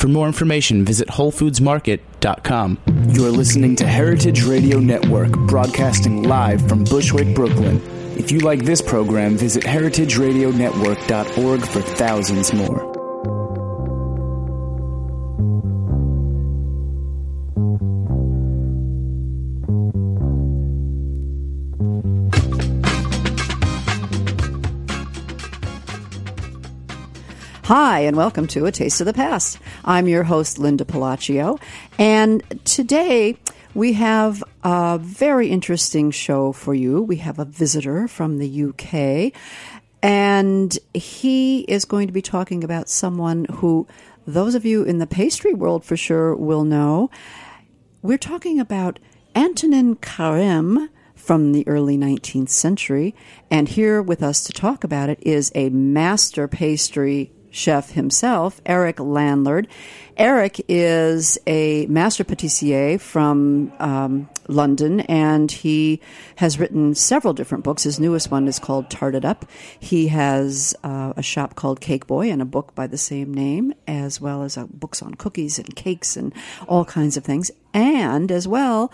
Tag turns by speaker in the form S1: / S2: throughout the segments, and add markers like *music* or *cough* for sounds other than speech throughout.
S1: For more information, visit WholeFoodsMarket.com.
S2: You're listening to Heritage Radio Network, broadcasting live from Bushwick, Brooklyn. If you like this program, visit heritageradionetwork.org for thousands more.
S3: Hi, and welcome to A Taste of the Past. I'm your host, Linda Pelaccio, and today we have a very interesting show for you. We have a visitor from the UK, and he is going to be talking about someone who those of you in the pastry world for sure will know. We're talking about Antonin Carême from the early 19th century. And here with us to talk about it is a master pastry chef himself, Eric Lanlard. Eric is a master patissier from um, London, and he has written several different books. His newest one is called Tart It Up. He has uh, a shop called Cake Boy and a book by the same name, as well as uh, books on cookies and cakes and all kinds of things. And as well,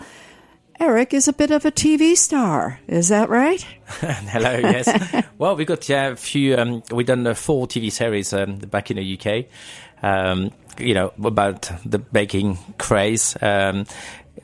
S3: Eric is a bit of a TV star. Is that right? *laughs*
S4: Hello. Yes. *laughs* well, we got yeah, a few. Um, we done uh, four TV series um, back in the UK. Um, you know about the baking craze. Um,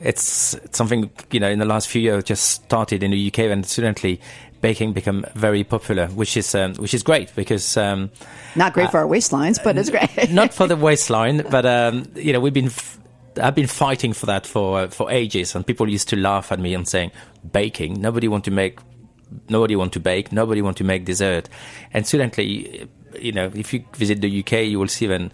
S4: it's, it's something you know in the last few years just started in the UK and suddenly baking become very popular, which is um, which is great because um,
S3: not great uh, for our waistlines, but it's great.
S4: not for the waistline, but um, you know we've been. F- I've been fighting for that for uh, for ages, and people used to laugh at me and saying, "Baking? Nobody want to make, nobody want to bake, nobody want to make dessert." And suddenly, you know, if you visit the UK, you will see then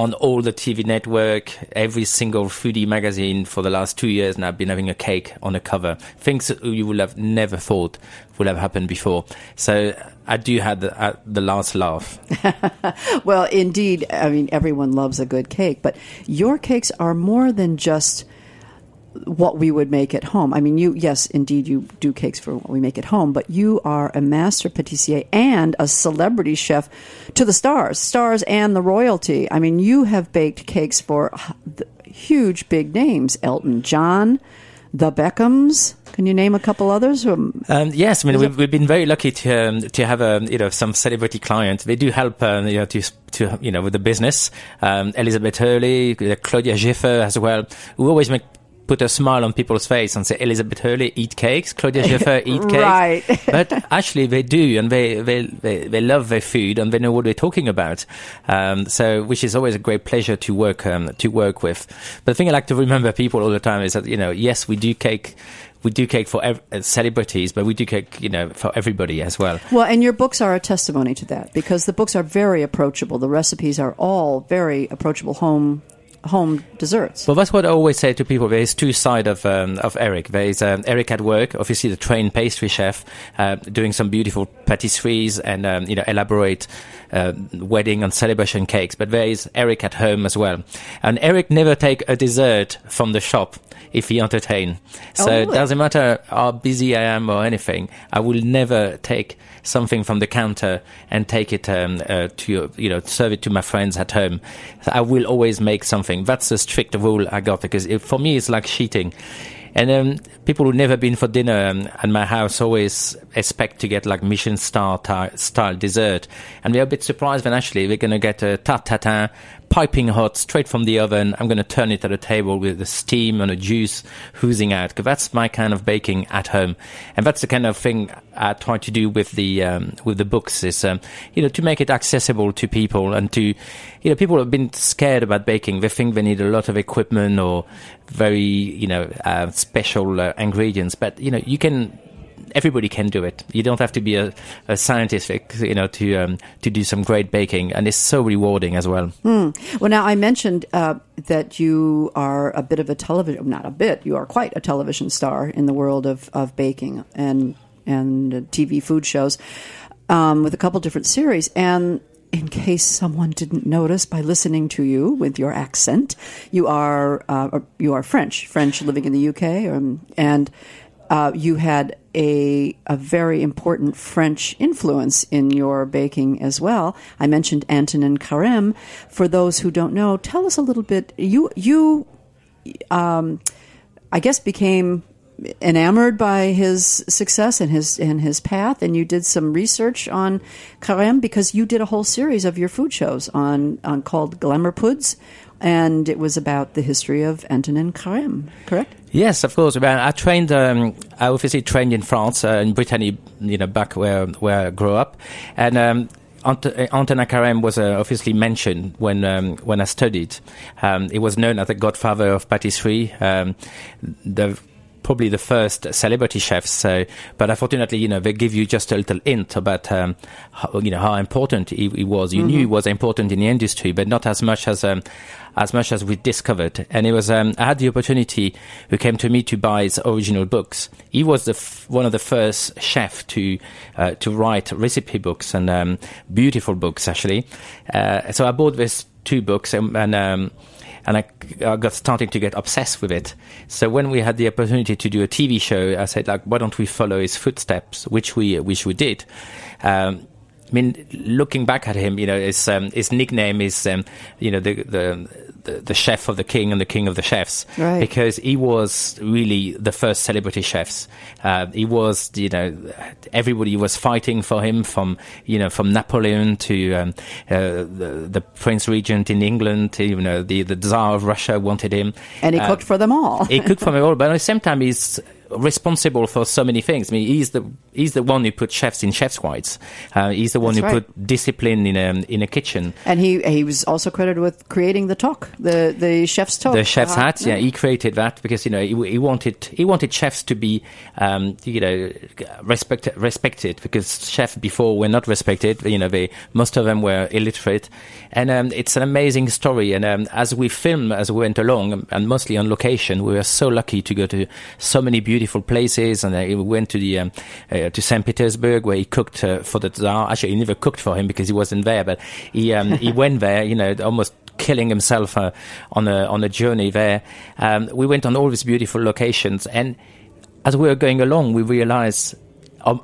S4: on all the TV network, every single foodie magazine for the last two years and I've been having a cake on the cover. Things you would have never thought would have happened before. So I do have the, uh, the last laugh. *laughs*
S3: well, indeed, I mean, everyone loves a good cake, but your cakes are more than just what we would make at home. I mean, you, yes, indeed, you do cakes for what we make at home, but you are a master patissier and a celebrity chef to the stars, stars and the royalty. I mean, you have baked cakes for huge, big names Elton John, the Beckhams. Can you name a couple others? Um,
S4: yes, I mean we've, we've, been very lucky to um, to have um, you know some celebrity clients. They do help um, you know to to you know with the business. Um, Elizabeth Hurley, Claudia Schiffer as well. We always make put a smile on people's face and say Elizabeth Hurley eat cakes, Claudia *laughs* Schiffer eat cakes.
S3: right. *laughs*
S4: but actually they do and they, they, they, they, love their food and they know what they're talking about. Um, so, which is always a great pleasure to work, um, to work with. But the thing I like to remember people all the time is that, you know, yes, we do cake we do cake for ev- uh, celebrities, but we do cake, you know, for everybody as well.
S3: Well, and your books are a testimony to that because the books are very approachable. The recipes are all very approachable home home desserts.
S4: Well, that's what I always say to people. There is two sides of um, of Eric. There is um, Eric at work, obviously the trained pastry chef, uh, doing some beautiful patisseries and um, you know elaborate uh, wedding and celebration cakes. But there is Eric at home as well, and Eric never take a dessert from the shop if he entertain. So oh, really? it doesn't matter how busy I am or anything. I will never take something from the counter and take it um, uh, to you know serve it to my friends at home. I will always make something. That's a strict rule I got because it, for me it's like cheating. And um, people who've never been for dinner um, at my house always expect to get like Michelin star t- style dessert, and they're a bit surprised when actually we're going to get a tarte tatin piping hot straight from the oven. I'm going to turn it at a table with the steam and the juice oozing out because that's my kind of baking at home, and that's the kind of thing I try to do with the um, with the books is um, you know to make it accessible to people and to you know people have been scared about baking. They think they need a lot of equipment or very you know uh, special uh, ingredients, but you know you can everybody can do it. You don't have to be a, a scientist, you know, to um, to do some great baking, and it's so rewarding as well.
S3: Mm. Well, now I mentioned uh, that you are a bit of a television, not a bit, you are quite a television star in the world of, of baking and and TV food shows um, with a couple different series. And in case someone didn't notice by listening to you with your accent, you are uh, you are French, French living in the UK, um, and uh, you had a, a very important French influence in your baking as well. I mentioned Antonin Carême. For those who don't know, tell us a little bit. You you, um, I guess, became enamored by his success and his and his path, and you did some research on Carême because you did a whole series of your food shows on on called Glamour Puds, and it was about the history of Antonin Carême. Correct?
S4: Yes, of course. I trained. Um, I obviously trained in France, uh, in Brittany, you know, back where where I grew up, and. Um, Antonin Carême was uh, obviously mentioned when um, when I studied. Um, he was known as the godfather of patisserie. Um, the probably the first celebrity chefs. So, but unfortunately, you know, they give you just a little hint about, um, how, you know, how important he, he was. You mm-hmm. knew he was important in the industry, but not as much as, um, as much as we discovered. And it was, um, I had the opportunity who came to me to buy his original books. He was the f- one of the first chef to, uh, to write recipe books and, um, beautiful books, actually. Uh, so I bought these two books and, and um, and I, I, got starting to get obsessed with it. So when we had the opportunity to do a TV show, I said, like, why don't we follow his footsteps, which we which we did. Um, I mean, looking back at him, you know, his um, his nickname is, um, you know, the, the the, chef of the king and the king of the chefs,
S3: right.
S4: because he was really the first celebrity chefs. Uh, he was, you know, everybody was fighting for him, from you know, from Napoleon to um, uh, the, the, Prince Regent in England, to, you know, the the Tsar of Russia wanted him,
S3: and he uh, cooked for them all.
S4: he cooked for them all, but at the same time, he's responsible for so many things. I mean, he's the he's the one who put chefs in chefs' whites. Uh, he's the one That's who right. put discipline in a in a kitchen.
S3: And he he was also credited with creating the toque, the the chef's toque,
S4: the chef's uh-huh. hat. Yeah. he created that because you know he, he wanted he wanted chefs to be um, you know respected respected because chefs before were not respected. You know, they most of them were illiterate, and um, it's an amazing story. And um, as we film as we went along, and mostly on location, we were so lucky to go to so many beautiful beautiful places. And he went to the um, uh, to St. Petersburg where he cooked uh, for the Tsar. Actually, he never cooked for him because he wasn't there, but he um, he *laughs* went there. You know, almost killing himself uh, on a on a journey there. Um, we went on all these beautiful locations, and as we were going along, we realized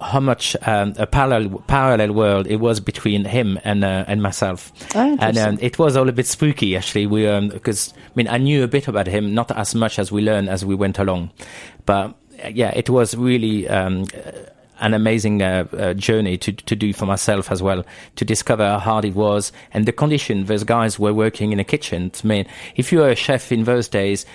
S4: how much um, a parallel parallel world it was between him and uh, and myself,
S3: oh,
S4: and um, it was all a bit spooky actually. We because um, I mean I knew a bit about him, not as much as we learned as we went along, but yeah, it was really um, an amazing uh, uh, journey to to do for myself as well to discover how hard it was and the condition those guys were working in a kitchen. I mean, if you were a chef in those days.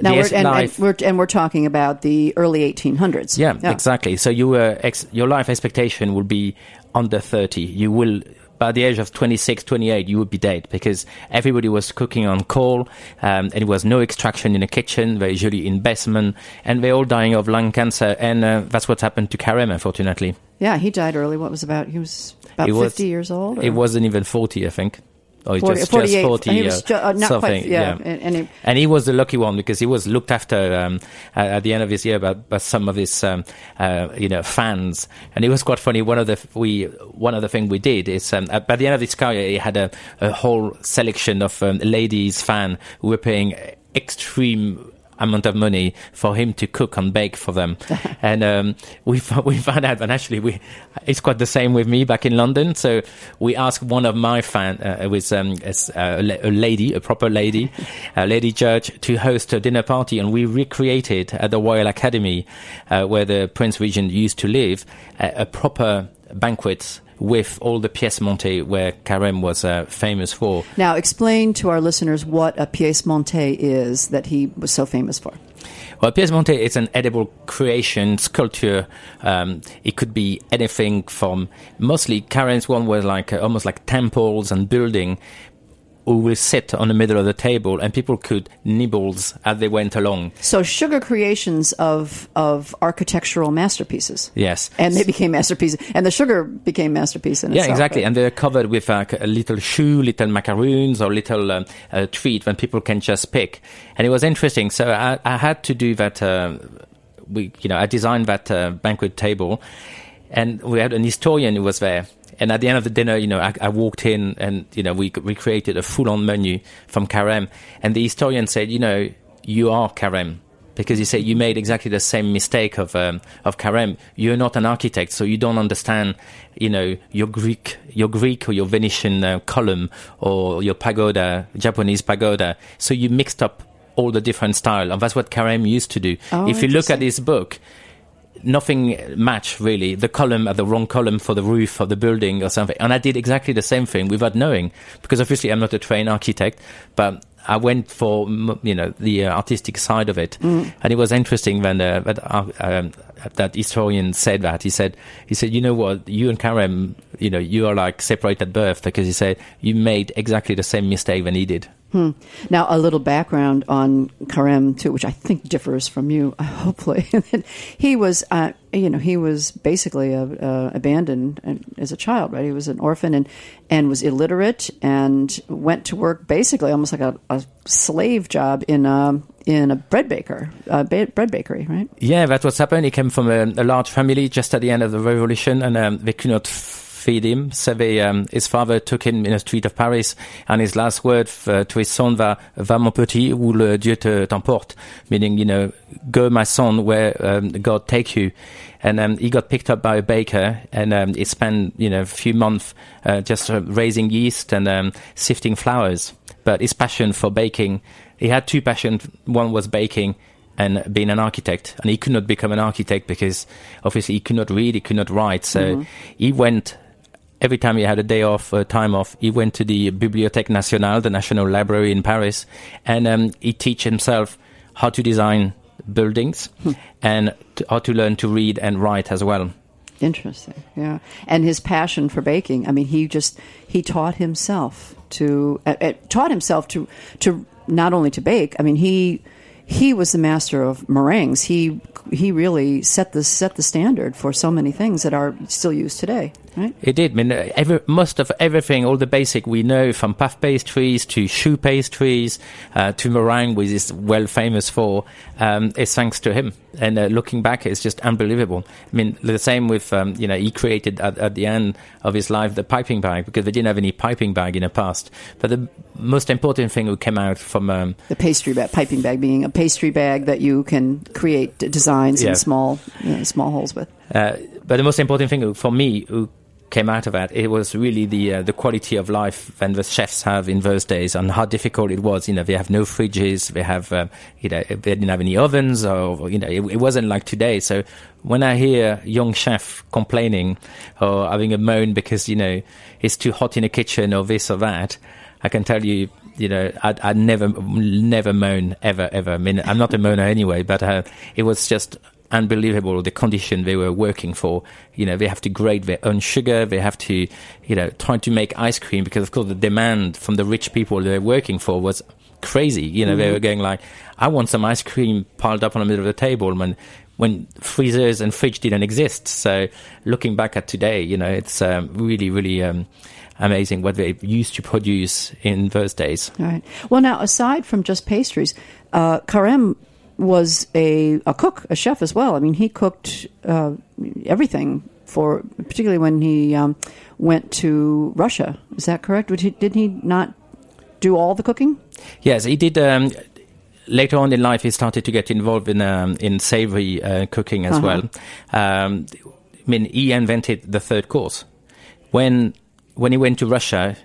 S3: Now we're, and, and, we're, and we're talking about the early 1800s.
S4: Yeah, yeah. exactly. So you were ex- your life expectation will be under 30. You will by the age of 26, 28, you would be dead because everybody was cooking on coal um, and there was no extraction in the kitchen. They're usually in basement and they're all dying of lung cancer. And uh, that's what happened to Carême, unfortunately.
S3: Yeah, he died early. What was about? He was about he 50 was, years old? Or?
S4: It wasn't even 40, I think. Oh, 40, just, 48. just 40
S3: he was ju- uh,
S4: something.
S3: Quite, yeah. yeah. And, and, he,
S4: and, he, was the lucky one because he was looked after um, at the end of his year by, by some of his um, uh, you know fans. And it was quite funny. One of the we one of the things we did is um, by the end of his career, he had a, a whole selection of um, ladies fan who were paying extreme amount of money for him to cook and bake for them. *laughs* and um, we we found out that actually we it's quite the same with me back in London. So we asked one of my fan uh, it was um, a, s- a a lady, a proper lady, *laughs* a lady judge, to host a dinner party, and we recreated at the Royal Academy, uh, where the Prince Regent used to live, a, a proper banquet. With all the pièces montées where Carême was uh, famous for.
S3: Now, explain to our listeners what a pièce montée is that he was so famous for.
S4: Well, pièce montée is an edible creation, sculpture. Um, it could be anything from mostly Carême's one was like uh, almost like temples and building who will sit on the middle of the table and people could nibbles as they went along.
S3: So, sugar creations of of architectural masterpieces.
S4: Yes.
S3: And they became masterpieces, and the sugar became masterpiece in
S4: Yeah,
S3: itself.
S4: exactly.
S3: right?
S4: And they're covered with like a little choux, little macaroons, or little um, uh, treat when people can just pick. And it was interesting. So I, I had to do that. Uh, we, you know, I designed that uh, banquet table, and we had an historian who was there. And at the end of the dinner, you know, I, I walked in, and you know, we we created a full-on menu from Carême. And the historian said, you know, you are Carême because he said you made exactly the same mistake of um, of Carême. You're not an architect, so you don't understand, you know, your Greek, your Greek or your Venetian uh, column or your pagoda, Japanese pagoda. So you mixed up all the different style, and that's what Carême used to do.
S3: Oh,
S4: if you look at his book. Nothing matched really. The column at the wrong column for the roof of the building or something. And I did exactly the same thing without knowing, because obviously I'm not a trained architect, but I went for you know the uh, artistic side of it, and it was interesting when uh, that uh, um, that historian said that he said he said you know what you and Carême you know you are like separated at birth because he said you made exactly the same mistake than he did.
S3: Now, a little background on Carême too, which I think differs from you. *laughs* Hopefully, he was, uh, you know, he was basically uh, uh, abandoned uh, as a child, right? He was an orphan and and was illiterate and went to work basically almost like a, a slave job in a in a bread baker, uh, ba- bread bakery, right?
S4: Yeah, that's what's happened. He came from a, a large family just at the end of the revolution, and um, they could not feed him. They, um, his father took him in a street of Paris, and his last word f- to his son va, va mon petit, ou le Dieu te t'emporte, meaning, you know, go my son where um, God take you. And um, he got picked up by a baker, and um, he spent, you know, a few months uh, just uh, raising yeast and um, sifting flours. But his passion for baking, he had two passions. One was baking, and being an architect. And he could not become an architect because obviously he could not read, he could not write. So he went every time he had a day off, uh, time off, he went to the Bibliothèque Nationale, the National Library in Paris, and um, he teach himself how to design buildings and to, how to learn to read and write as well.
S3: Interesting, yeah. And his passion for baking. I mean, he just he taught himself to uh, uh, taught himself to to not only to bake. I mean, he he was the master of meringues. He he really set the set the standard for so many things that are still used today. Right?
S4: It did. I mean, uh, every, most of everything, all the basic we know, from puff pastries to choux pastries uh, to meringue, which is well famous for, um, is thanks to him. And uh, looking back, it's just unbelievable. I mean, the same with um, you know he created at, at the end of his life the piping bag because they didn't have any piping bag in the past. But the most important thing who came out from um,
S3: The pastry bag, piping bag, being a pastry bag that you can create designs
S4: Yeah.
S3: in small you know, small holes with.
S4: Uh, but the most important thing for me, who came out of that, it was really the uh, the quality of life that the chefs have in those days, and how difficult it was. You know, they have no fridges, they have, uh, you know, they didn't have any ovens, or you know, it, it wasn't like today. So when I hear young chef complaining or having a moan because you know it's too hot in the kitchen or this or that, I can tell you. You know, I'd, I'd never, never moan ever, ever. I mean, I'm not a moaner anyway, but uh, it was just unbelievable the condition they were working for. You know, they have to grade their own sugar. They have to, you know, try to make ice cream because, of course, the demand from the rich people they were working for was crazy. You know, they were going like, I want some ice cream piled up on the middle of the table when, when freezers and fridge didn't exist. So looking back at today, you know, it's um, really, really, um, amazing what they used to produce in those days.
S3: All right. Well, now aside from just pastries, uh, Carême was a, a cook, a chef as well. I mean, he cooked uh, everything for, particularly when he um, went to Russia. Is that correct? Did he, did he not do all the cooking?
S4: Yes, he did. Um, later on in life, he started to get involved in um, in savory uh, cooking as well. Um, I mean, he invented the third course when when he went to Russia.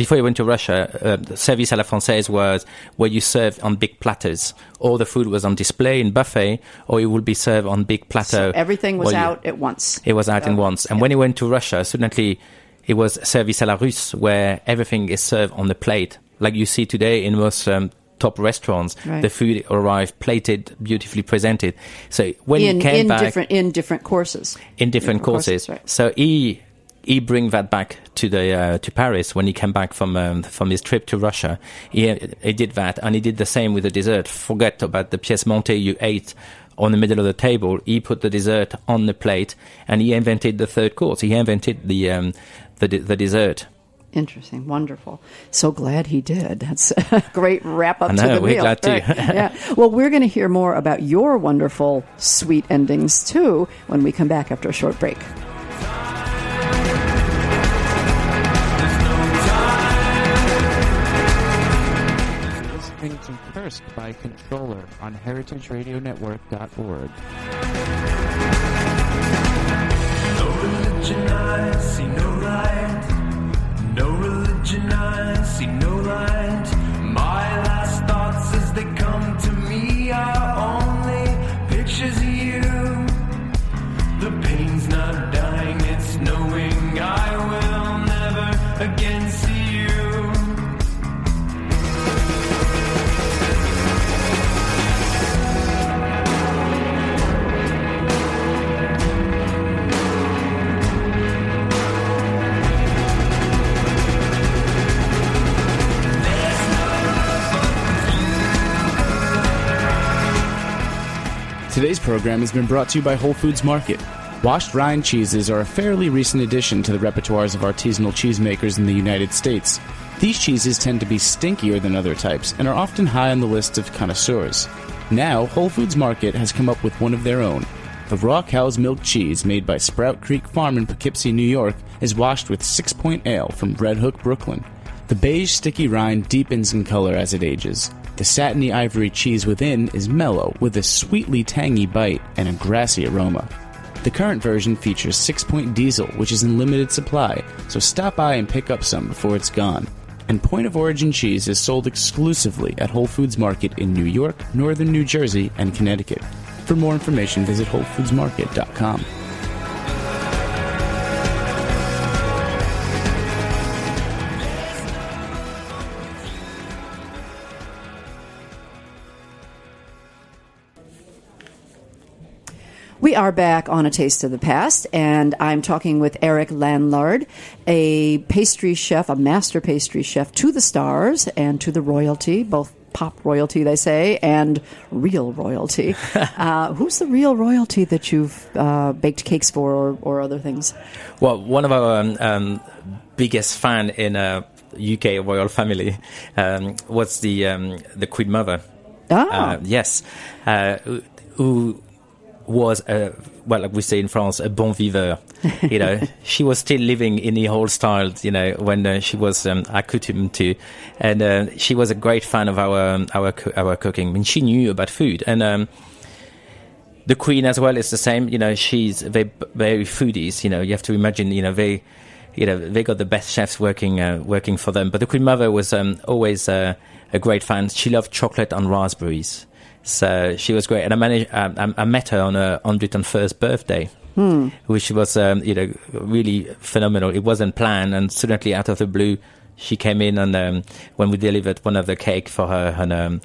S4: Before you went to Russia, uh, service à la française was where you served on big platters. All the food was on display in buffet, or it would be served on big platter.
S3: So everything was
S4: you-
S3: out at once.
S4: it was out in
S3: Oh,
S4: once. And when he went to Russia, suddenly it was service à la russe, where everything is served on the plate. Like you see today in most um, top restaurants,
S3: Right.
S4: the food arrived plated, beautifully presented. So when
S3: in
S4: he came
S3: in
S4: back
S3: different in different courses.
S4: in different
S3: courses,
S4: courses,
S3: right.
S4: so he he bring that back to the uh, to Paris when he came back from um, from his trip to Russia. He he did that, and he did the same with the dessert. Forget about the pièce montée you ate on the middle of the table. He put the dessert on the plate, and he invented the third course. He invented the um, the the dessert.
S3: Interesting, wonderful. So glad he did. That's *laughs* a great wrap up
S4: I
S3: to
S4: know,
S3: the
S4: we're
S3: meal.
S4: glad too.
S3: Right. yeah. *laughs* Well, we're going to hear more about your wonderful sweet endings too when we come back after a short break.
S1: Cursed by Controller on heritageradionetwork.org.
S5: No religion, I see no light. No religion, I see no light. My last thoughts as they come to me are
S1: program has been brought to you by Whole Foods Market. Washed rind cheeses are a fairly recent addition to the repertoires of artisanal cheesemakers in the United States. These cheeses tend to be stinkier than other types and are often high on the list of connoisseurs. Now, Whole Foods Market has come up with one of their own. The raw cow's milk cheese made by Sprout Creek Farm in Poughkeepsie, New York, is washed with Six Point Ale from Red Hook, Brooklyn. The beige sticky rind deepens in color as it ages. The satiny ivory cheese within is mellow with a sweetly tangy bite and a grassy aroma. The current version features 6 point diesel, which is in limited supply, so stop by and pick up some before it's gone. And point of origin cheese is sold exclusively at Whole Foods Market in New York, Northern New Jersey, and Connecticut. For more information, visit WholeFoodsMarket.com.
S3: We are back on A Taste of the Past, and I'm talking with Eric Lanlard, a pastry chef, a master pastry chef to the stars and to the royalty, both pop royalty, they say, and real royalty. *laughs* uh, who's the real royalty that you've uh, baked cakes for or, or other things?
S4: Well, one of our um, um, biggest fan in a UK royal family um, was the um, the Queen Mother.
S3: Ah.
S4: Uh, yes, uh, who was a well, like we say in France, a bon viveur. You know, *laughs* she was still living in the old style. You know, when uh, she was um, accustomed to, and uh, she was a great fan of our um, our our cooking. I mean, she knew about food, and um, the queen as well is the same. You know, she's very very foodies. You know, you have to imagine. You know, they, you know, they got the best chefs working uh, working for them. But the queen mother was um, always uh, a great fan. She loved chocolate and raspberries, so she was great. And I managed, um, I, I met her on her 101st birthday. Which was, um, you know, really phenomenal. It wasn't planned, and suddenly, out of the blue, she came in and um, when we delivered one of the cake for her, and um,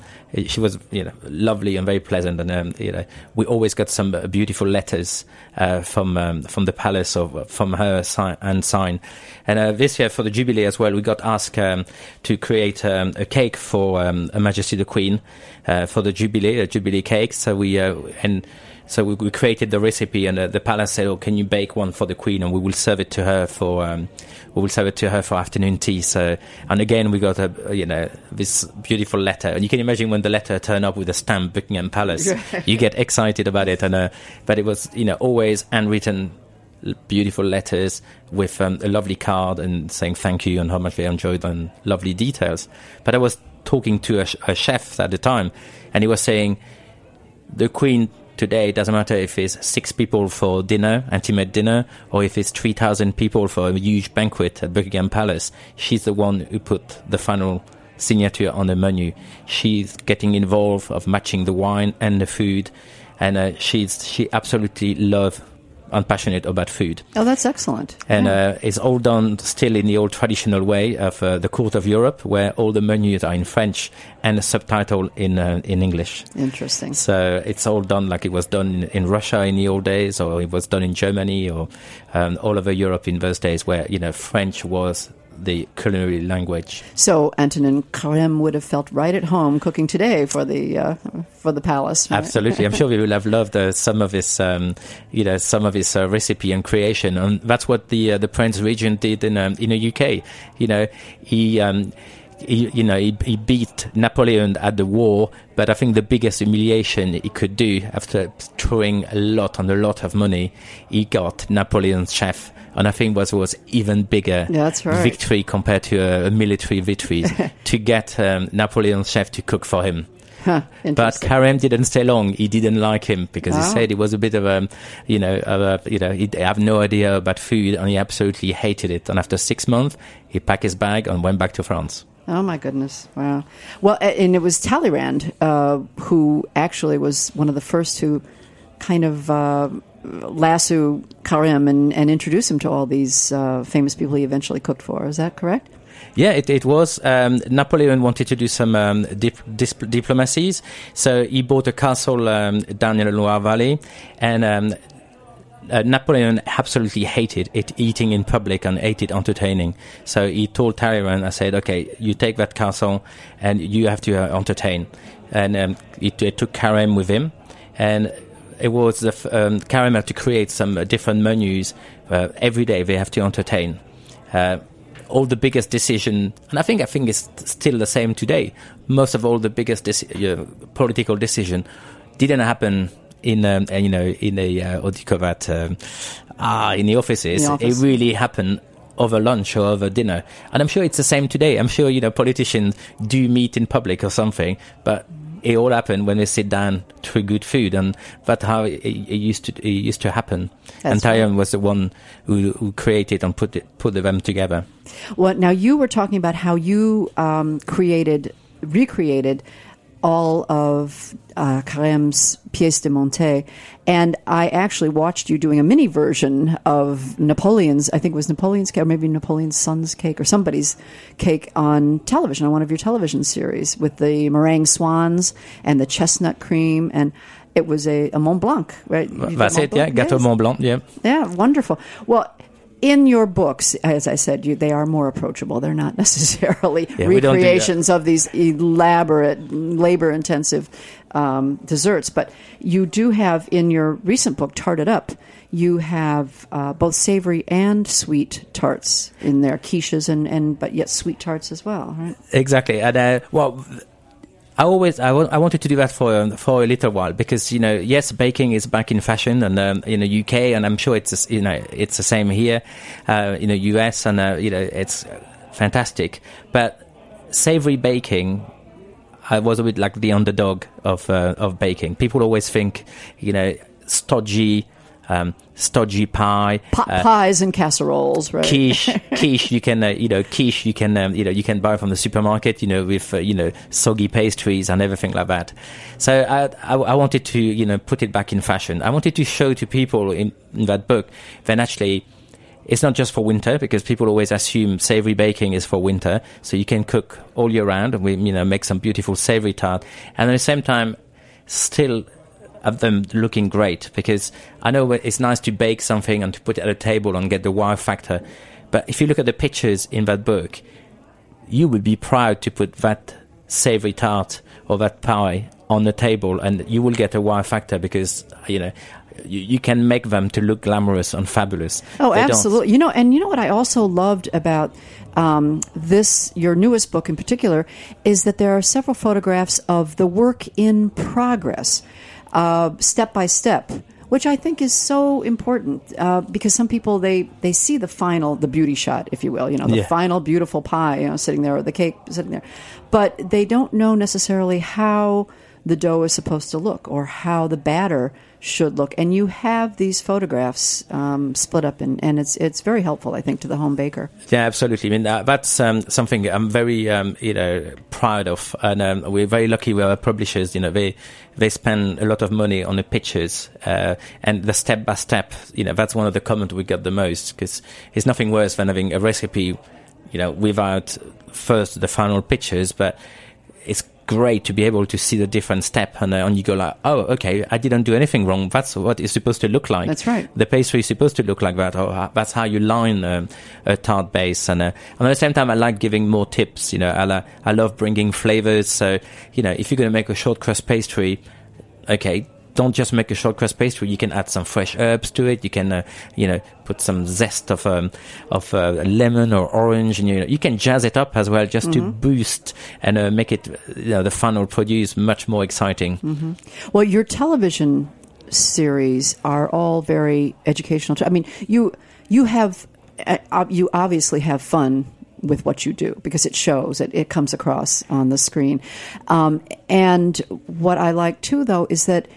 S4: she was you know lovely and very pleasant, and um, you know we always got some beautiful letters uh, from um, from the palace or from her si- and sign. And uh, this year for the jubilee as well, we got asked um, to create um, a cake for Her Majesty the Queen uh, for the jubilee, a jubilee cake. So we uh, and so we, we created the recipe, and uh, the palace said, "Oh, can you bake one for the queen?" And we will serve it to her for um, we will serve it to her for afternoon tea. So, and again, we got a you know this beautiful letter, and you can imagine when the letter turned up with a stamp, Buckingham Palace, *laughs* you get excited about it. And uh, but it was you know always handwritten beautiful letters with um, a lovely card and saying thank you and how much they enjoyed and lovely details. But I was talking to a, sh- a chef at the time, and he was saying the queen today it doesn't matter if it's six people for dinner, intimate dinner, or if it's three thousand people for a huge banquet at Buckingham Palace. She's the one who put the final signature on the menu. She's getting involved of matching the wine and the food, and uh, she's she absolutely love and passionate about food.
S3: Oh, that's excellent.
S4: And
S3: Yeah.
S4: uh, it's all done still in the old traditional way of uh, the court of Europe, where all the menus are in French and subtitled in uh, in English.
S3: Interesting.
S4: So it's all done like it was done in, in Russia in the old days, or it was done in Germany, or um, all over Europe in those days, where you know French was the culinary language.
S3: So Antonin Carême would have felt right at home cooking today for the uh, for the palace. right?
S4: Absolutely, I'm sure we will have loved uh, some of his, um, you know, some of his uh, recipe and creation, and that's what the uh, the Prince Regent did in um, in the UK. You know, he. Um, he, you know, he, he beat Napoleon at the war, but I think the biggest humiliation he could do after throwing a lot and a lot of money, he got Napoleon's chef, and I think was was even bigger
S3: Yeah, right.
S4: victory compared to a, a military victory *laughs* to get um, Napoleon's chef to cook for him.
S3: Huh,
S4: But. Carême didn't stay long. He didn't like him because he
S3: Oh.
S4: said he was a bit of a, you know, a, you know, he have no idea about food and he absolutely hated it. And after six months, he packed his bag and went back to France.
S3: Oh my goodness! Wow. Well, and it was Talleyrand uh, who actually was one of the first who kind of uh, lasso Carême and, and introduce him to all these uh, famous people he eventually cooked for. Is that correct?
S4: Yeah, it, it was. Um, Napoleon wanted to do some um, dip, dis- diplomacies, so he bought a castle um, down in the Loire Valley, and um, uh, Napoleon absolutely hated it eating in public and hated entertaining. So he told Talleyrand, I said, okay, you take that castle and you have to uh, entertain. And um, he, took Carême with him, and it was the f- um, had to create some uh, different menus. Uh, every day they have to entertain. Uh, all the biggest decision, and I think I think it's still the same today. Most of all the biggest deci- uh, political decision didn't happen in um, uh, you know in a uh, what do you call that um, ah in the offices.
S3: The office.
S4: It really happened over lunch or over dinner, and I'm sure it's the same today. I'm sure you know politicians do meet in public or something, but. It all happened when we sit down through good food, and that's how it, it used to it used to happen. and
S3: That's right.
S4: Was the one who, who created and put it, put them together.
S3: Well, now you were talking about how you um, created, recreated all of uh, Carême's pièce de monte, and I actually watched you doing a mini version of Napoleon's. I think it was Napoleon's cake, or maybe Napoleon's son's cake, or somebody's cake on television on one of your television series with the meringue swans and the chestnut cream, and it was a, a Mont Blanc, right?
S4: That's
S3: Mont
S4: it, yeah.
S3: Blanc?
S4: Gâteau
S3: Yes.
S4: Mont Blanc, yeah.
S3: Yeah, wonderful. Well, in your books, as I said, you, they are more approachable. They're not *laughs* necessarily
S4: Yeah, don't do
S3: recreations of these elaborate, labor-intensive um, desserts. But you do have in your recent book, Tart It Up, you have uh, both savory and sweet tarts in there, quiches and, and but yet sweet tarts as well, right?
S4: Exactly. And uh, well, I always I wanted to do that for um, for a little while because you know yes baking is back in fashion and um, in the UK and I'm sure it's you know it's the same here uh, in the US and uh, you know it's fantastic. But savory baking I was a bit like the underdog of uh, of baking. People always think you know stodgy um, stodgy pie
S3: Pot
S4: uh,
S3: pies and casseroles, right?
S4: quiche *laughs* quiche you can uh, you know quiche you can um, you know you can buy from the supermarket you know with uh, you know soggy pastries and everything like that. So I, I I wanted to you know put it back in fashion. I wanted to show to people in, in that book that actually it's not just for winter because people always assume savory baking is for winter. So you can cook all year round and we you know make some beautiful savory tart. And at the same time still of them looking great because I know it's nice to bake something and to put it at a table and get the wow factor. But if you look at the pictures in that book, you would be proud to put that savory tart or that pie on the table and you will get a wow factor because, you know, you, you can make them to look glamorous and fabulous.
S3: Oh,
S4: They don't.
S3: absolutely. You know, and you know what I also loved about um, this, your newest book in particular, is that there are several photographs of the work in progress, uh, step by step. which I think is so important uh, because some people they they see the final the beauty shot, if you will, you know, the
S4: Yeah.
S3: final beautiful pie, you know, sitting there or the cake sitting there, but they don't know necessarily how the dough is supposed to look or how the batter should look. And you have these photographs um, split up, and, and it's it's very helpful, I think, to the home baker.
S4: Yeah, absolutely. I mean, uh, that's um, something I'm very, um, you know, proud of, and um, we're very lucky with our publishers. You know, they they spend a lot of money on the pictures uh, and the step by step. You know, that's one of the comments we get the most because it's nothing worse than having a recipe, you know, without first the final pictures, but it's great to be able to see the different step and, uh, and you go like oh okay i didn't do anything wrong that's what it's supposed to look like
S3: That's right.
S4: the pastry is supposed to look like that, or uh, that's how you line um, a tart base. And, uh, and at the same time, I like giving more tips. You know, I, li- I love bringing flavors. So, you know, if you're going to make a short crust pastry, okay, don't just make a short crust pastry. You can add some fresh herbs to it. You can, uh, you know, put some zest of um, of uh, lemon or orange, and you know, you can jazz it up as well, just to boost and uh, make it, you know, the final produce much more exciting.
S3: Well, your television series are all very educational. I mean, you you have uh, uh, you obviously have fun with what you do because it shows it, it comes across on the screen. Um, and what I like too, though, is that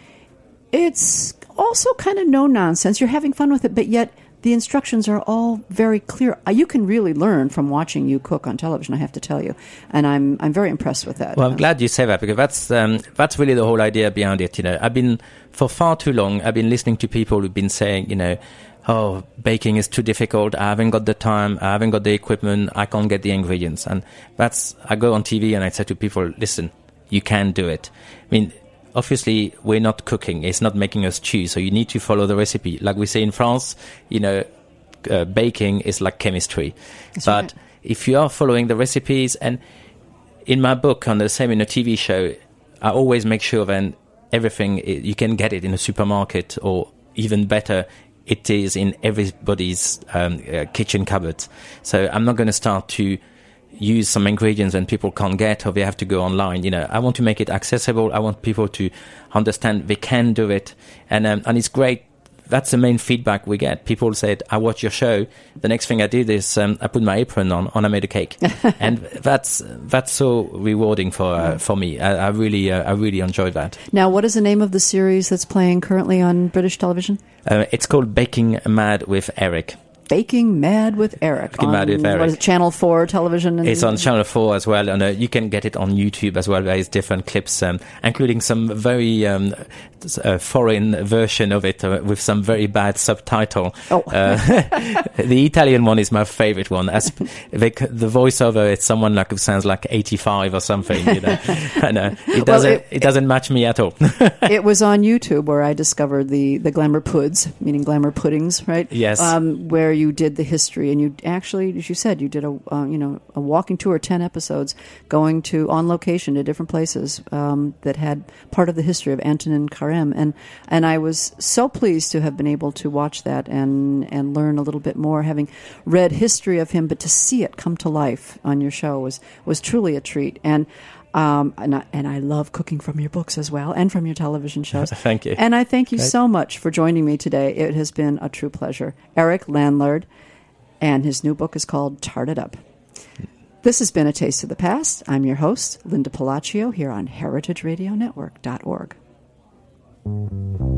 S3: it's also kind of no nonsense. You're having fun with it, but yet the instructions are all very clear. Uh, You can really learn from watching you cook on television. I have to tell you, and I'm I'm very impressed with that.
S4: Well, I'm glad you say that because that's um, that's really the whole idea behind it. You know, I've been for far too long. I've been listening to people who've been saying, you know, oh, baking is too difficult. I haven't got the time. I haven't got the equipment. I can't get the ingredients. And that's I go on TV and I say to people, listen, you can do it. I mean. Obviously, we're not cooking. It's not making us choose. So you need to follow the recipe. Like we say in France, you know, uh, baking is like chemistry. but
S3: right.
S4: if you are following the recipes and in my book on the same in a TV show, I always make sure then everything you can get it in a supermarket or even better, it is in everybody's um, uh, kitchen cupboard. So I'm not going to start to use some ingredients and people can't get or they have to go online. You know, I want to make it accessible. I want people to understand they can do it, and um, and it's great. That's the main feedback we get. People said, "I watch your show." The next thing I did is um, I put my apron on and I made a cake, *laughs* and that's that's so rewarding for uh, for me. I, I really uh, I really enjoy that.
S3: Now, what is the name of the series that's playing currently on British television?
S4: Uh, it's called Baking Mad with Eric.
S3: Baking Mad with Eric.
S4: Baking Mad
S3: on,
S4: with Eric.
S3: What is it, Channel 4 television?
S4: It's on Channel 4 as well, and uh, you can get it on YouTube as well. There is different clips, um, including some very um, uh, foreign version of it uh, with some very bad subtitle.
S3: Oh.
S4: Uh, *laughs* the Italian one is my favorite one. As they, the voiceover, it's someone like who sounds like 85 or something, you know. *laughs* and uh, it doesn't
S3: it-
S4: it, doesn't match me at all.
S3: it *laughs* was on YouTube where I discovered the, the Glamour Puds, meaning Glamour Puddings, right?
S4: Yes.
S3: Um, where you did the history, and you actually, as you said, you did a uh, you know a walking tour, ten episodes, going to on location to different places um, that had part of the history of Antonin Carême, and and I was so pleased to have been able to watch that and and learn a little bit more, having read history of him, but to see it come to life on your show was was truly a treat, and. Um, and, I, and I love cooking from your books as well and from your television *laughs* shows.
S4: Thank you.
S3: And I thank you so much for joining me today. It has been a true pleasure. Eric Lanlard, and his new book is called Tart It Up. This has been A Taste of the Past. I'm your host, Linda Pelaccio, here on heritageradionetwork.org.